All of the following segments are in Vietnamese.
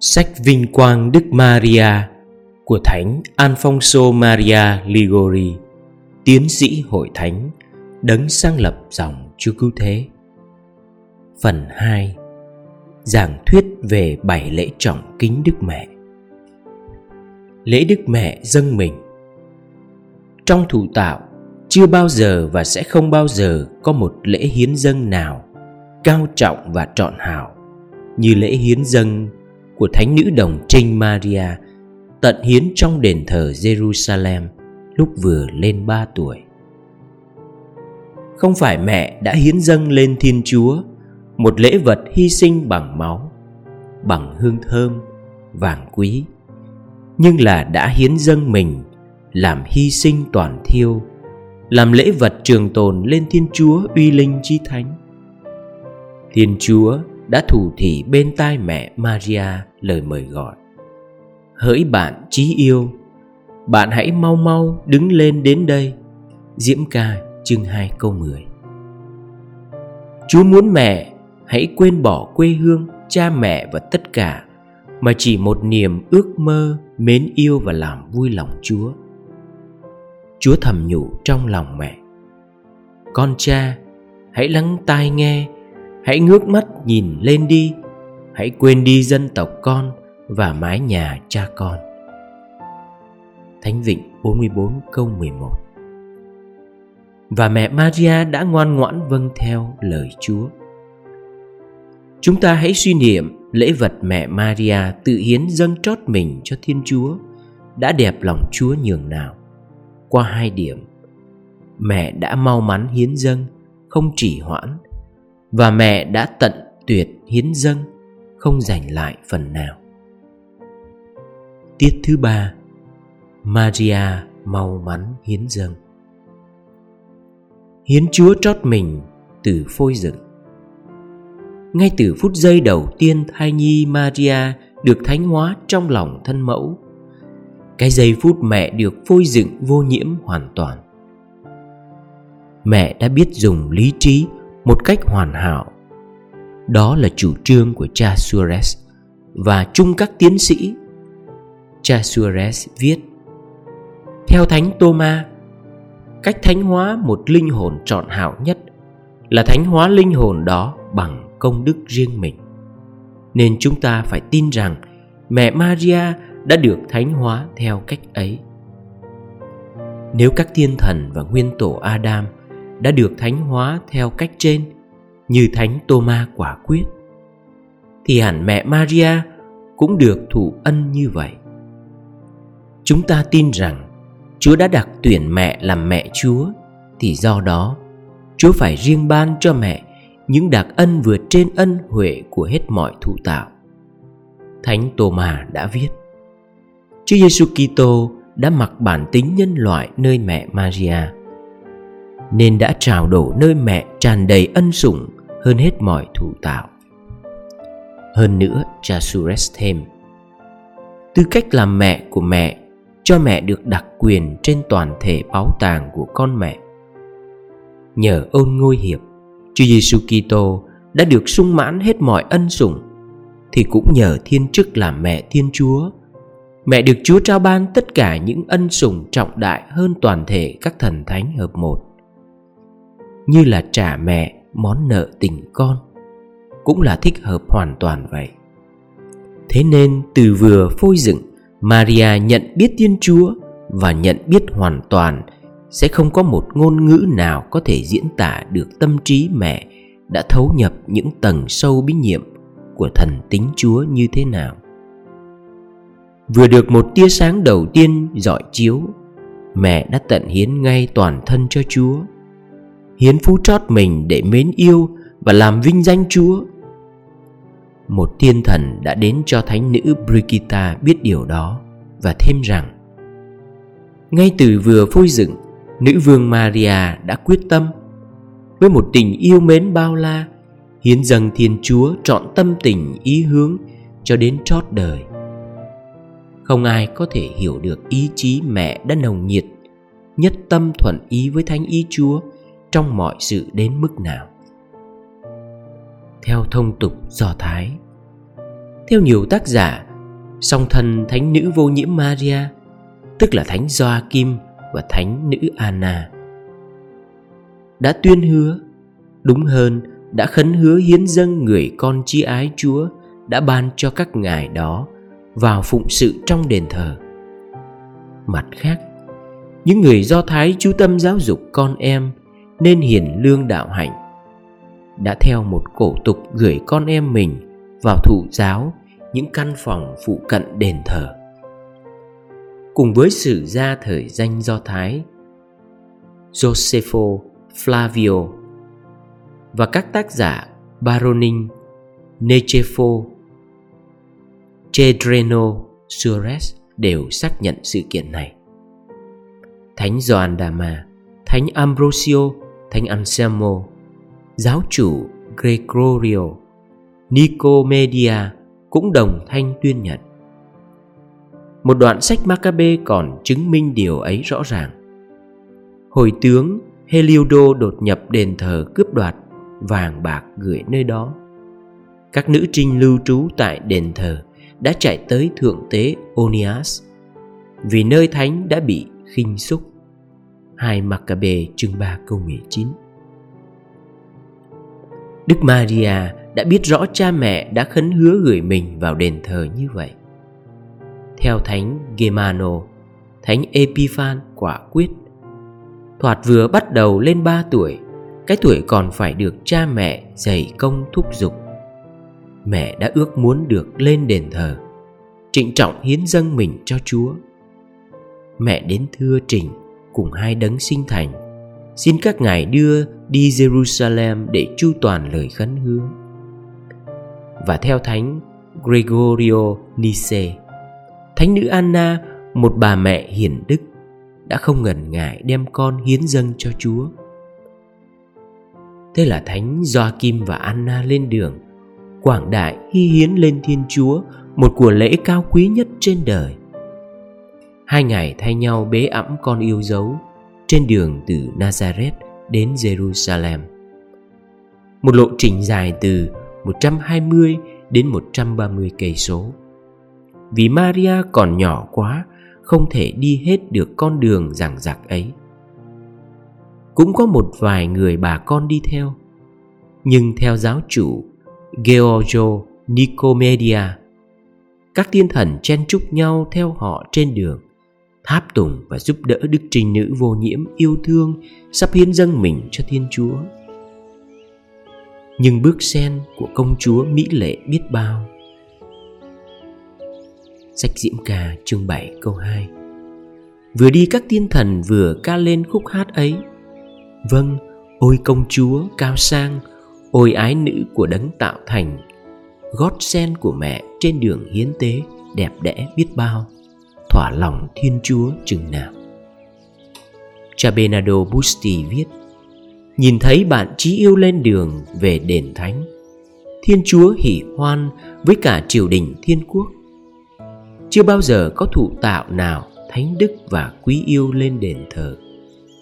Sách Vinh Quang Đức Maria của Thánh Alfonso Maria Ligori, tiến sĩ hội thánh, đấng sáng lập dòng Chúa Cứu Thế. Phần 2 Giảng thuyết về bảy lễ trọng kính Đức Mẹ Lễ Đức Mẹ dâng mình Trong thủ tạo, chưa bao giờ và sẽ không bao giờ có một lễ hiến dâng nào cao trọng và trọn hảo như lễ hiến dâng của Thánh nữ đồng Trinh Maria tận hiến trong đền thờ Jerusalem lúc vừa lên ba tuổi. Không phải mẹ đã hiến dâng lên Thiên Chúa một lễ vật hy sinh bằng máu, bằng hương thơm, vàng quý, nhưng là đã hiến dâng mình làm hy sinh toàn thiêu, làm lễ vật trường tồn lên Thiên Chúa uy linh chi thánh. Thiên Chúa đã thủ thỉ bên tai mẹ Maria lời mời gọi hỡi bạn chí yêu bạn hãy mau mau đứng lên đến đây diễm ca chương 2 câu 10 Chúa muốn mẹ hãy quên bỏ quê hương, cha mẹ và tất cả mà chỉ một niềm ước mơ, mến yêu và làm vui lòng Chúa. Chúa thầm nhủ trong lòng mẹ. Con cha, hãy lắng tai nghe Hãy ngước mắt nhìn lên đi. Hãy quên đi dân tộc con Và mái nhà cha con. Thánh Vịnh 44 câu 11 Và mẹ Maria đã ngoan ngoãn vâng theo lời Chúa. Chúng ta hãy suy niệm lễ vật mẹ Maria tự hiến dâng trót mình cho Thiên Chúa đã đẹp lòng Chúa nhường nào. Qua hai điểm, mẹ đã mau mắn hiến dâng, không chỉ hoãn và mẹ đã tận tuyệt hiến dâng, không giành lại phần nào. Tiết thứ ba, maria mau mắn hiến dâng. Hiến chúa trót mình từ phôi dựng. Ngay từ phút giây đầu tiên thai nhi maria được thánh hóa trong lòng thân mẫu, cái giây phút mẹ được phôi dựng vô nhiễm hoàn toàn. Mẹ đã biết dùng lý trí một cách hoàn hảo. Đó là chủ trương của cha Suarez và chung các tiến sĩ. Cha Suarez viết, theo thánh Thomas, cách thánh hóa một linh hồn trọn hảo nhất là thánh hóa linh hồn đó bằng công đức riêng mình. Nên chúng ta phải tin rằng mẹ Maria đã được thánh hóa theo cách ấy. Nếu các thiên thần và nguyên tổ Adam đã được thánh hóa theo cách trên, như thánh Thomas quả quyết thì hẳn mẹ Maria cũng được thụ ân như vậy. Chúng ta tin rằng Chúa đã đặt tuyển mẹ làm mẹ Chúa, thì do đó, Chúa phải riêng ban cho mẹ những đặc ân vượt trên ân huệ của hết mọi thụ tạo. Thánh Tô-ma đã viết: Chúa Giêsu Kitô đã mặc bản tính nhân loại nơi mẹ Maria nên đã trào đổ nơi mẹ tràn đầy ân sủng hơn hết mọi thủ tạo. Hơn nữa, cha Suresh thêm Tư cách làm mẹ của mẹ cho mẹ được đặc quyền trên toàn thể báu tàng của con mẹ. Nhờ ôn ngôi hiệp, Chúa Giêsu Kitô đã được sung mãn hết mọi ân sủng thì cũng nhờ thiên chức làm mẹ Thiên Chúa Mẹ được Chúa trao ban tất cả những ân sủng trọng đại hơn toàn thể các thần thánh hợp một như là trả mẹ món nợ tình con, cũng là thích hợp hoàn toàn vậy. Thế nên từ vừa phôi dựng, maria nhận biết thiên chúa và nhận biết hoàn toàn, sẽ không có một ngôn ngữ nào có thể diễn tả được tâm trí mẹ đã thấu nhập những tầng sâu bí nhiệm của thần tính chúa như thế nào. Vừa được một tia sáng đầu tiên dọi chiếu, mẹ đã tận hiến ngay toàn thân cho chúa hiến phú trót mình để mến yêu và làm vinh danh Chúa. Một thiên thần đã đến cho thánh nữ Brigitta biết điều đó và thêm rằng ngay từ vừa phôi dựng, nữ vương Maria đã quyết tâm với một tình yêu mến bao la hiến dâng Thiên Chúa trọn tâm tình ý hướng cho đến trót đời. Không ai có thể hiểu được ý chí mẹ đã nồng nhiệt, nhất tâm thuận ý với thánh ý Chúa trong mọi sự đến mức nào theo thông tục do thái theo nhiều tác giả song thân thánh nữ vô nhiễm Maria tức là thánh Joachim và thánh nữ Anna đã tuyên hứa đúng hơn đã khấn hứa hiến dâng người con chi ái Chúa đã ban cho các ngài đó vào phụng sự trong đền thờ. Mặt khác, những người Do Thái chú tâm giáo dục con em nên hiền lương đạo hạnh đã theo một cổ tục gửi con em mình vào thụ giáo những căn phòng phụ cận đền thờ. Cùng với sử gia thời danh Do Thái Josepho Flavio và các tác giả Baronin, Nechefo, chedreno Suarez đều xác nhận sự kiện này. Thánh Gioan Dama, Thánh Ambrosio, Thánh Anselmo, giáo chủ Gregorio, Nicomedia cũng đồng thanh tuyên nhận. Một đoạn sách Maccabe còn chứng minh điều ấy rõ ràng. Hồi tướng Heliodo đột nhập đền thờ cướp đoạt vàng bạc gửi nơi đó. Các nữ trinh lưu trú tại đền thờ đã chạy tới thượng tế Onias vì nơi thánh đã bị khinh xúc. Hai Maccabe chương 3 câu 19 Đức Maria đã biết rõ cha mẹ đã khấn hứa gửi mình vào đền thờ như vậy. Theo Thánh Gemano, Thánh Epiphan quả quyết Thoạt vừa bắt đầu lên 3 tuổi Cái tuổi còn phải được cha mẹ dày công thúc giục. Mẹ đã ước muốn được lên đền thờ Trịnh trọng hiến dâng mình cho Chúa. Mẹ đến thưa trình cùng hai đấng sinh thành Xin các ngài đưa đi Jerusalem để chu toàn lời khấn hứa Và theo Thánh Gregorio Nice Thánh nữ Anna, một bà mẹ hiền đức đã không ngần ngại đem con hiến dâng cho Chúa. Thế là Thánh Joachim và Anna lên đường, quảng đại hy hiến lên Thiên Chúa một của lễ cao quý nhất trên đời. Hai ngày thay nhau bế ẵm con yêu dấu trên đường từ Nazareth đến Jerusalem. Một lộ trình dài từ 120 đến 130 cây số. Vì Maria còn nhỏ quá, không thể đi hết được con đường giảng giặc ấy cũng có một vài người bà con đi theo, nhưng theo giáo chủ Giorgio Nicomedia, các tiên thần chen chúc nhau theo họ trên đường tháp tùng và giúp đỡ đức trinh nữ vô nhiễm yêu thương sắp hiến dâng mình cho thiên chúa. Nhưng bước sen của công chúa mỹ lệ biết bao. Sách Diễm Ca chương 7 câu 2 Vừa đi các tiên thần vừa ca lên khúc hát ấy. Vâng, ôi công chúa cao sang Ôi ái nữ của đấng tạo thành Gót sen của mẹ trên đường hiến tế Đẹp đẽ biết bao. Thỏa lòng thiên chúa chừng nào. Cha Bernardo Busti viết, Nhìn thấy bạn trí yêu lên đường về đền thánh, Thiên chúa hỉ hoan với cả triều đình thiên quốc. Chưa bao giờ có thụ tạo nào thánh đức và quý yêu lên đền thờ,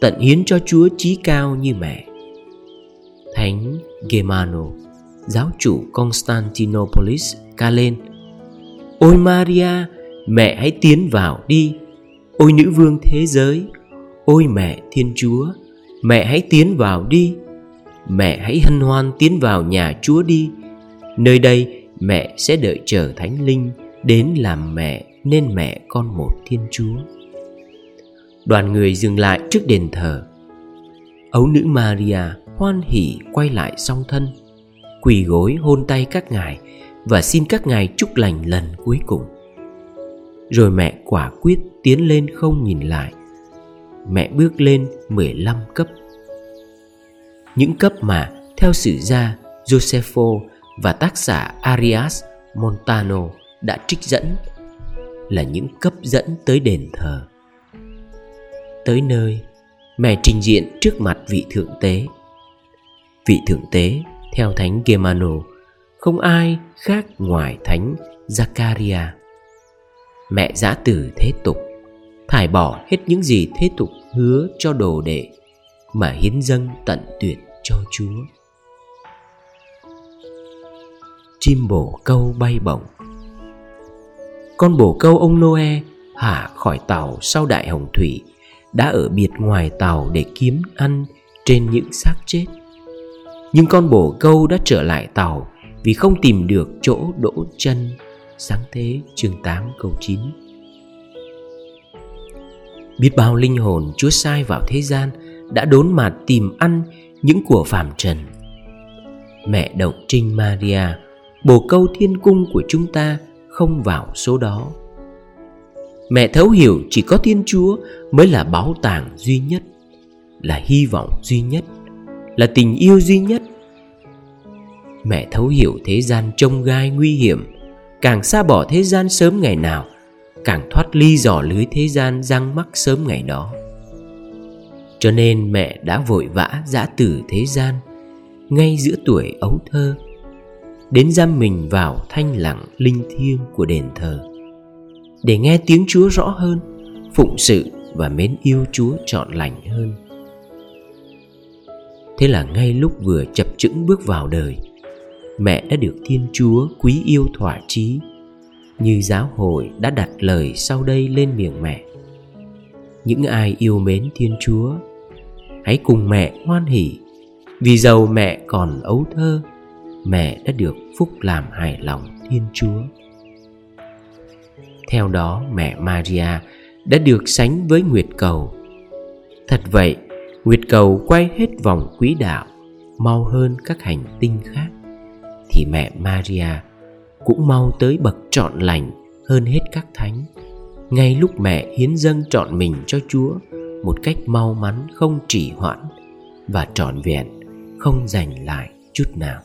tận hiến cho chúa trí cao như mẹ. Thánh gemano giáo chủ constantinopolis, ca lên, ôi maria mẹ hãy tiến vào đi. Ôi nữ vương thế giới, ôi mẹ thiên chúa, mẹ hãy tiến vào đi. Mẹ hãy hân hoan tiến vào nhà chúa đi. Nơi đây mẹ sẽ đợi chờ thánh linh đến làm mẹ nên mẹ con một thiên chúa. Đoàn người dừng lại trước đền thờ. Ấu nữ maria hoan hỉ quay lại song thân, quỳ gối hôn tay các ngài và xin các ngài chúc lành lần cuối cùng rồi mẹ quả quyết tiến lên không nhìn lại. Mẹ bước lên 15 cấp. Những cấp mà, theo sử gia Josepho và tác giả Arias Montano đã trích dẫn, là những cấp dẫn tới đền thờ. Tới nơi, mẹ trình diện trước mặt vị thượng tế. Vị thượng tế, theo thánh Germano, không ai khác ngoài thánh Zakaria mẹ giã tử thế tục, thải bỏ hết những gì thế tục hứa cho đồ đệ mà hiến dâng tận tuyệt cho Chúa chim bổ câu bay bổng con bồ câu ông Noe hạ khỏi tàu sau đại hồng thủy, đã ở biệt ngoài tàu để kiếm ăn trên những xác chết. Nhưng con bồ câu đã trở lại tàu vì không tìm được chỗ đỗ chân. Sáng thế chương 8 câu 9 Biết bao linh hồn Chúa sai vào thế gian đã đốn mặt tìm ăn những của phàm trần. Mẹ động trinh Maria, bồ câu thiên cung của chúng ta không vào số đó. Mẹ thấu hiểu chỉ có Thiên Chúa mới là báu tàng duy nhất, là hy vọng duy nhất, là tình yêu duy nhất. Mẹ thấu hiểu thế gian trông gai nguy hiểm, càng xa bỏ thế gian sớm ngày nào, càng thoát ly giỏ lưới thế gian răng mắc sớm ngày đó. Cho nên mẹ đã vội vã giã từ thế gian, ngay giữa tuổi ấu thơ, đến giam mình vào thanh lặng linh thiêng của đền thờ để nghe tiếng Chúa rõ hơn, phụng sự và mến yêu Chúa trọn lành hơn. Thế là ngay lúc vừa chập chững bước vào đời, mẹ đã được Thiên Chúa quý yêu thỏa chí, như giáo hội đã đặt lời sau đây lên miệng mẹ. Những ai yêu mến Thiên Chúa, hãy cùng mẹ hoan hỷ, vì giàu mẹ còn ấu thơ, mẹ đã được phúc làm hài lòng Thiên Chúa. Theo đó mẹ Maria đã được sánh với Nguyệt Cầu Thật vậy, Nguyệt Cầu quay hết vòng quỹ đạo Mau hơn các hành tinh khác thì mẹ Maria cũng mau tới bậc trọn lành hơn hết các thánh. Ngay lúc mẹ hiến dâng trọn mình cho Chúa Một cách mau mắn, không trì hoãn Và trọn vẹn, không giành lại chút nào.